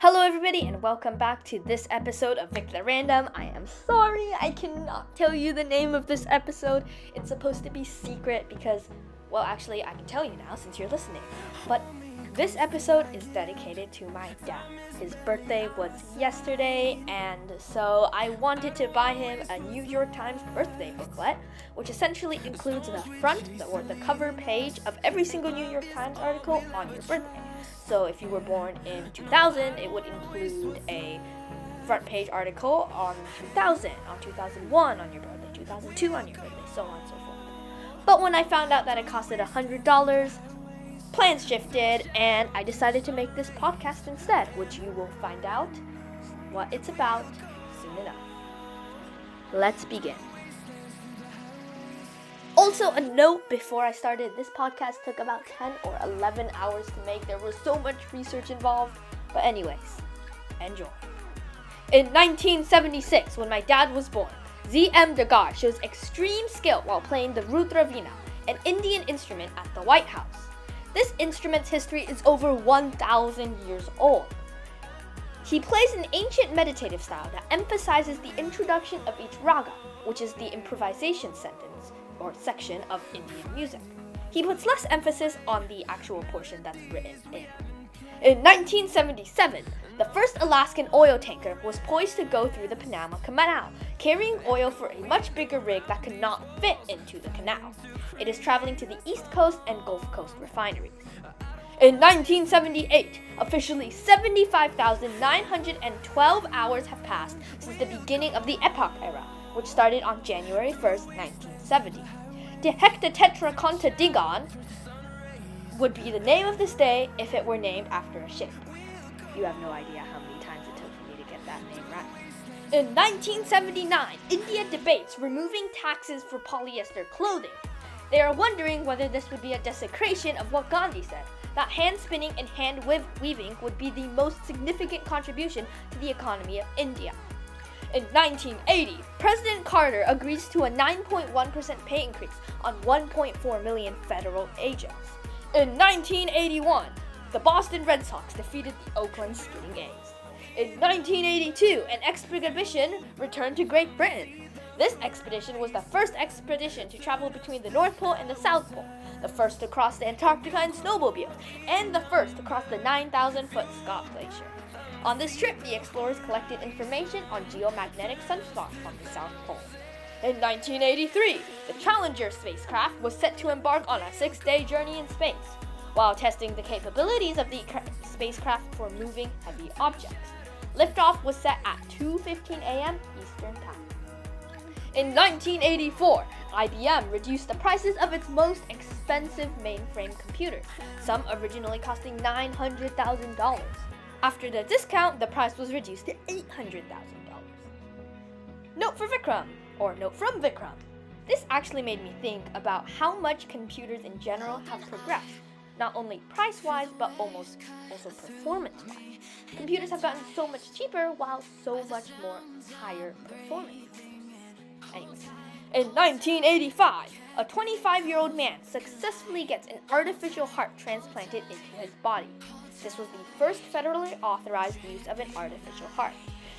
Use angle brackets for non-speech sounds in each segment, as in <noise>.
Hello, everybody, and welcome back to this episode of Victor Random. I am sorry I cannot tell you the name of this episode. It's supposed to be secret because, well, actually, I can tell you now since you're listening. But this episode is dedicated to my dad. His birthday was yesterday, and so I wanted to buy him a New York Times birthday booklet, which essentially includes the front or the cover page of every single New York Times article on your birthday. So if you were born in 2000, it would include a front page article on 2000, on 2001 on your birthday, 2002 on your birthday, so on and so forth. But when I found out that it costed $100, plans shifted and I decided to make this podcast instead, which you will find out what it's about soon enough. Let's begin. Also, a note before I started, this podcast took about 10 or 11 hours to make. There was so much research involved. But, anyways, enjoy. In 1976, when my dad was born, Z.M. Dagar shows extreme skill while playing the Rudra Rudraveena, an Indian instrument, at the White House. This instrument's history is over 1,000 years old. He plays an ancient meditative style that emphasizes the introduction of each raga, which is the improvisation sentence or section of Indian music. He puts less emphasis on the actual portion that's written in. In 1977, the first Alaskan oil tanker was poised to go through the Panama Canal, carrying oil for a much bigger rig that could not fit into the canal. It is traveling to the East Coast and Gulf Coast refineries. In 1978, officially 75,912 hours have passed since the beginning of the Epoch era, which started on January 1st, 1970. The Hectatetraconta would be the name of this day if it were named after a ship. You have no idea how many times it took for me to get that name right. In 1979, India debates removing taxes for polyester clothing. They are wondering whether this would be a desecration of what Gandhi said that hand spinning and hand weaving would be the most significant contribution to the economy of India. In 1980, President Carter agrees to a 9.1% pay increase on 1.4 million federal agents. In 1981, the Boston Red Sox defeated the Oakland Skidding A's. In 1982, an expedition returned to Great Britain. This expedition was the first expedition to travel between the North Pole and the South Pole, the first to cross the Antarctica in snowmobiles, and the first to cross the 9,000 foot Scott Glacier. On this trip, the explorers collected information on geomagnetic sunspots on the South Pole. In 1983, the Challenger spacecraft was set to embark on a six day journey in space, while testing the capabilities of the spacecraft for moving heavy objects. Liftoff was set at 2:15 a.m. Eastern Time. In 1984, IBM reduced the prices of its most expensive mainframe computers, some originally costing $900,000. After the discount, the price was reduced to $800,000. Note for Vikram, or note from Vikram. This actually made me think about how much computers in general have progressed, not only price wise, but almost also performance wise. Computers have gotten so much cheaper while so much more higher performance. In 1985, a 25 year old man successfully gets an artificial heart transplanted into his body. This was the first federally authorized use of an artificial heart.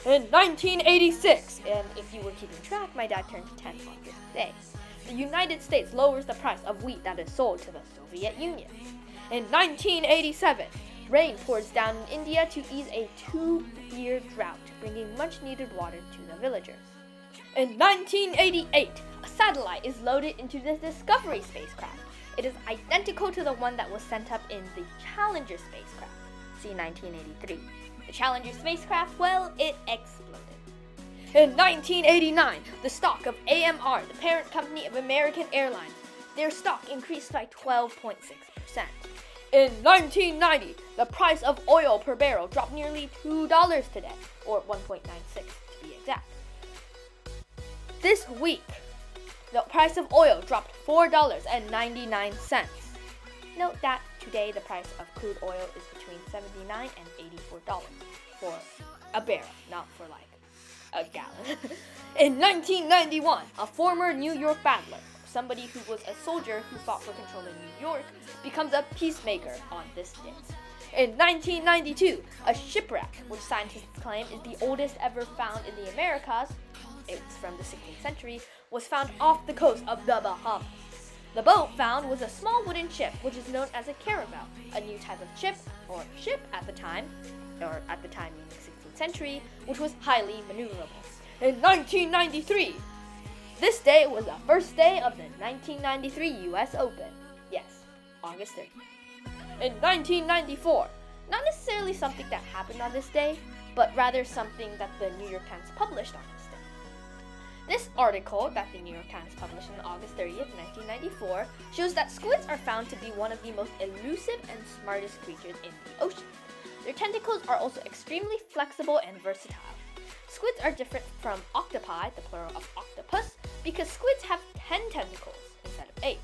In 1986, and if you were keeping track, my dad turned 10 on this day. The United States lowers the price of wheat that is sold to the Soviet Union. In 1987, rain pours down in India to ease a two year drought, bringing much needed water to the villagers. In 1988, a satellite is loaded into the Discovery spacecraft. It is identical to the one that was sent up in the Challenger spacecraft. See 1983. The Challenger spacecraft, well, it exploded. In 1989, the stock of AMR, the parent company of American Airlines, their stock increased by 12.6%. In 1990, the price of oil per barrel dropped nearly $2 today, or 1.96 to be exact. This week, the price of oil dropped $4.99. Note that today the price of crude oil is between 79 and $84 for a barrel, not for like a gallon. <laughs> In 1991, a former New York battler, somebody who was a soldier who fought for control in New York, becomes a peacemaker on this day. In 1992, a shipwreck, which scientists claim is the oldest ever found in the Americas, it's from the 16th century, was found off the coast of the Bahamas. The boat found was a small wooden ship, which is known as a caravel, a new type of ship, or ship at the time, or at the time meaning 16th century, which was highly maneuverable. In 1993, this day was the first day of the 1993 US Open. Yes, August 30th. In 1994, not necessarily something that happened on this day, but rather something that the New York Times published on this day. This article that the New York Times published on August 30th, 1994, shows that squids are found to be one of the most elusive and smartest creatures in the ocean. Their tentacles are also extremely flexible and versatile. Squids are different from octopi, the plural of octopus, because squids have 10 tentacles instead of 8.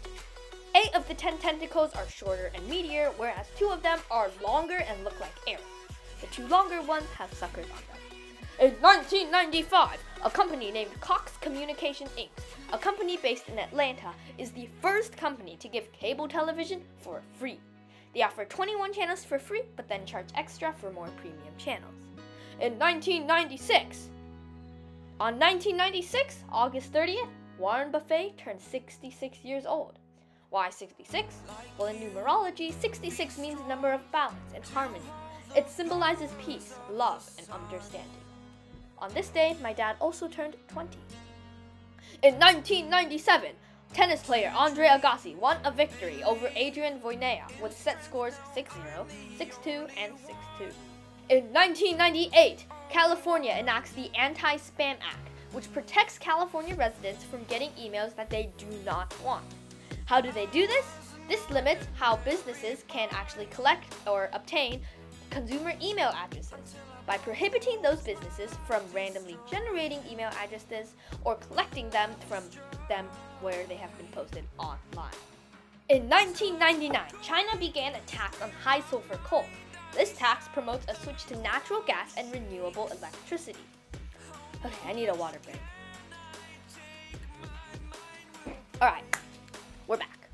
Eight of the 10 tentacles are shorter and meatier, whereas two of them are longer and look like arrows. The two longer ones have suckers on them. In 1995, a company named Cox Communications Inc., a company based in Atlanta, is the first company to give cable television for free. They offer 21 channels for free, but then charge extra for more premium channels. In 1996, on 1996, August 30th, Warren Buffett turned 66 years old. Why 66? Well, in numerology, 66 means number of balance and harmony. It symbolizes peace, love, and understanding. On this day, my dad also turned 20. In 1997, tennis player Andre Agassi won a victory over Adrian Voinea with set scores 6-0, 6-2, and 6-2. In 1998, California enacts the Anti-Spam Act, which protects California residents from getting emails that they do not want. How do they do this? This limits how businesses can actually collect or obtain consumer email addresses by prohibiting those businesses from randomly generating email addresses or collecting them from them where they have been posted online. In 1999, China began a tax on high sulfur coal. This tax promotes a switch to natural gas and renewable electricity. Okay, I need a water break. Alright, we're back.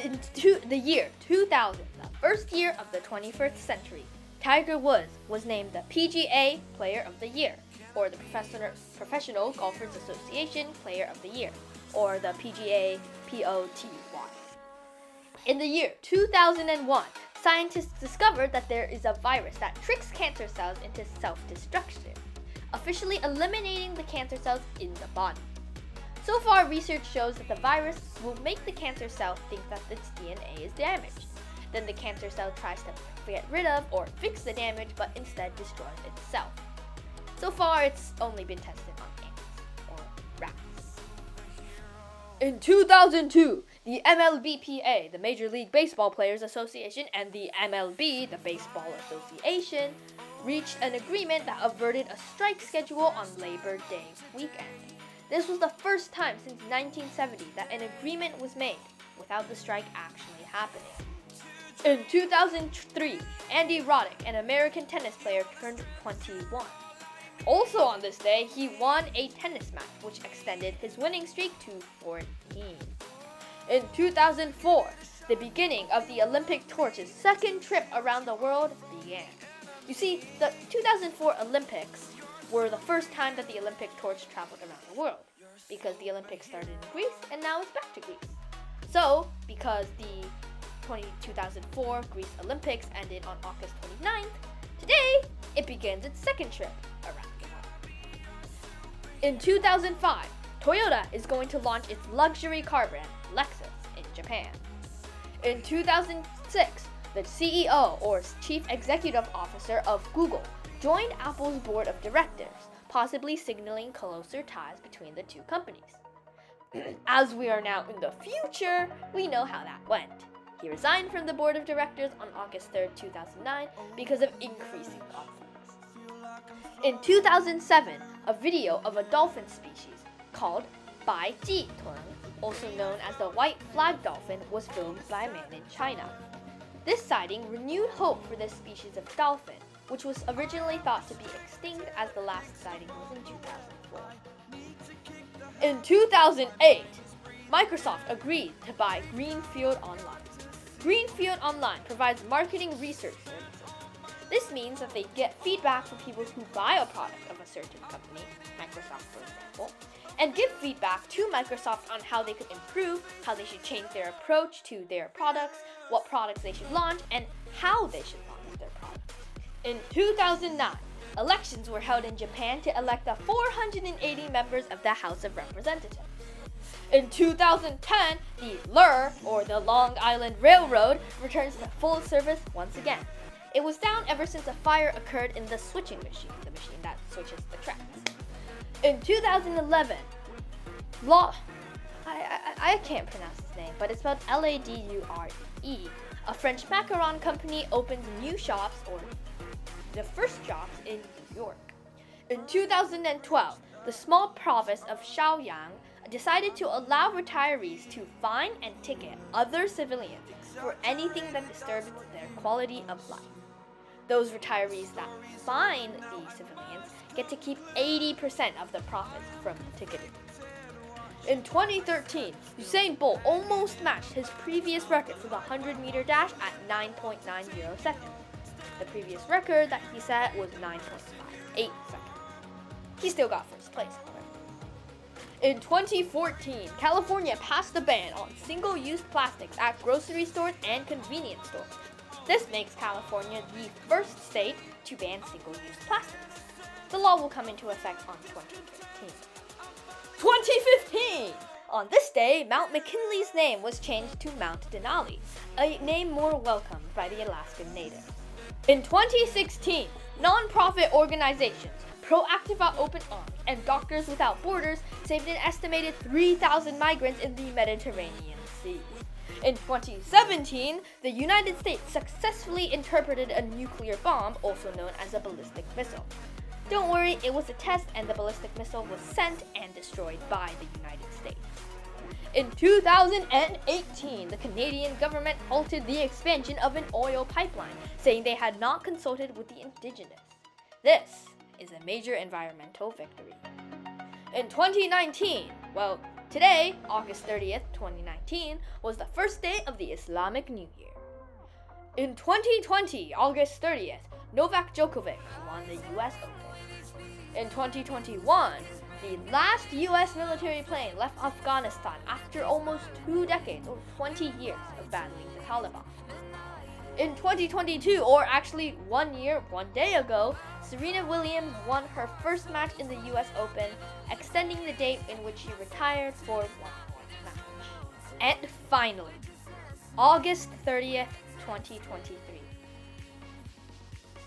In two, the year 2000, the first year of the 21st century, Tiger Woods was named the PGA Player of the Year, or the Professional, Professional Golfers Association Player of the Year, or the PGA POTY. In the year 2001, scientists discovered that there is a virus that tricks cancer cells into self destruction, officially eliminating the cancer cells in the body. So far, research shows that the virus will make the cancer cell think that its DNA is damaged. Then the cancer cell tries to get rid of or fix the damage, but instead destroys itself. So far, it's only been tested on ants or rats. In 2002, the MLBPA, the Major League Baseball Players Association, and the MLB, the Baseball Association, reached an agreement that averted a strike schedule on Labor Day weekend. This was the first time since 1970 that an agreement was made without the strike actually happening. In 2003, Andy Roddick, an American tennis player, turned 21. Also on this day, he won a tennis match, which extended his winning streak to 14. In 2004, the beginning of the Olympic torch's second trip around the world began. You see, the 2004 Olympics were the first time that the Olympic torch traveled around the world because the Olympics started in Greece and now it's back to Greece. So, because the 20, 2004 Greece Olympics ended on August 29th, today it begins its second trip around the world. In 2005, Toyota is going to launch its luxury car brand, Lexus, in Japan. In 2006, the CEO or Chief Executive Officer of Google joined Apple's board of directors, possibly signaling closer ties between the two companies. <clears throat> As we are now in the future, we know how that went. He resigned from the board of directors on August 3, 2009, because of increasing conflicts. In 2007, a video of a dolphin species called Bai Ji also known as the white flag dolphin, was filmed by a man in China. This sighting renewed hope for this species of dolphin, which was originally thought to be extinct as the last sighting was in 2004. In 2008, Microsoft agreed to buy Greenfield Online. Greenfield Online provides marketing research services. This means that they get feedback from people who buy a product of a certain company, Microsoft for example, and give feedback to Microsoft on how they could improve, how they should change their approach to their products, what products they should launch, and how they should launch their products. In 2009, elections were held in Japan to elect the 480 members of the House of Representatives. In 2010, the LIR, or the Long Island Railroad, returns to full service once again. It was down ever since a fire occurred in the switching machine, the machine that switches the tracks. In 2011, Law. I, I, I can't pronounce his name, but it's spelled L A D U R E. A French macaron company opens new shops, or the first shops, in New York. In 2012, the small province of Shaoyang decided to allow retirees to fine and ticket other civilians for anything that disturbs their quality of life. Those retirees that fine the civilians get to keep 80% of the profits from ticketing. In 2013, Usain Bolt almost matched his previous record for the 100 meter dash at 9.90 seconds. The previous record that he set was 9.58 seconds. He still got first place, however. In 2014, California passed a ban on single use plastics at grocery stores and convenience stores. This makes California the first state to ban single use plastics. The law will come into effect on 2015. 2015! On this day, Mount McKinley's name was changed to Mount Denali, a name more welcomed by the Alaskan natives. In 2016, non-profit organizations Proactiva Open Arms and Doctors Without Borders saved an estimated 3,000 migrants in the Mediterranean Sea. In 2017, the United States successfully interpreted a nuclear bomb, also known as a ballistic missile. Don't worry, it was a test and the ballistic missile was sent and destroyed by the United States. In 2018, the Canadian government halted the expansion of an oil pipeline, saying they had not consulted with the indigenous. This is a major environmental victory. In 2019, well, today, August 30th, 2019, was the first day of the Islamic New Year. In 2020, August 30th, Novak Djokovic won the US Open. In 2021, the last US military plane left Afghanistan after almost two decades or 20 years of battling the Taliban. In 2022, or actually one year, one day ago, Serena Williams won her first match in the US Open, extending the date in which she retired for one more match. And finally, August 30th, 2023.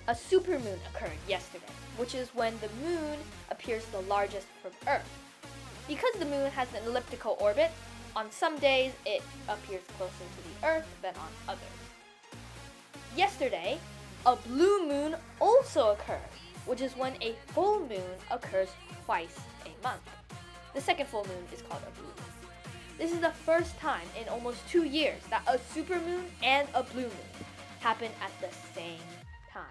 A supermoon occurred yesterday which is when the moon appears the largest from Earth. Because the moon has an elliptical orbit, on some days it appears closer to the Earth than on others. Yesterday, a blue moon also occurred, which is when a full moon occurs twice a month. The second full moon is called a blue moon. This is the first time in almost two years that a supermoon and a blue moon happen at the same time.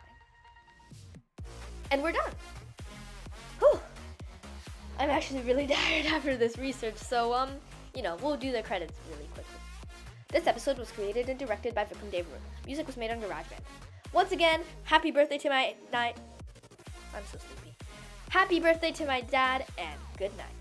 and we're done. Whew. I'm actually really <laughs> tired after this research, so um, you know, we'll do the credits really quickly. This episode was created and directed by Vikram Devaru. Music was made on GarageBand. Once again, happy birthday to my night. I'm so sleepy. Happy birthday to my dad, and good night.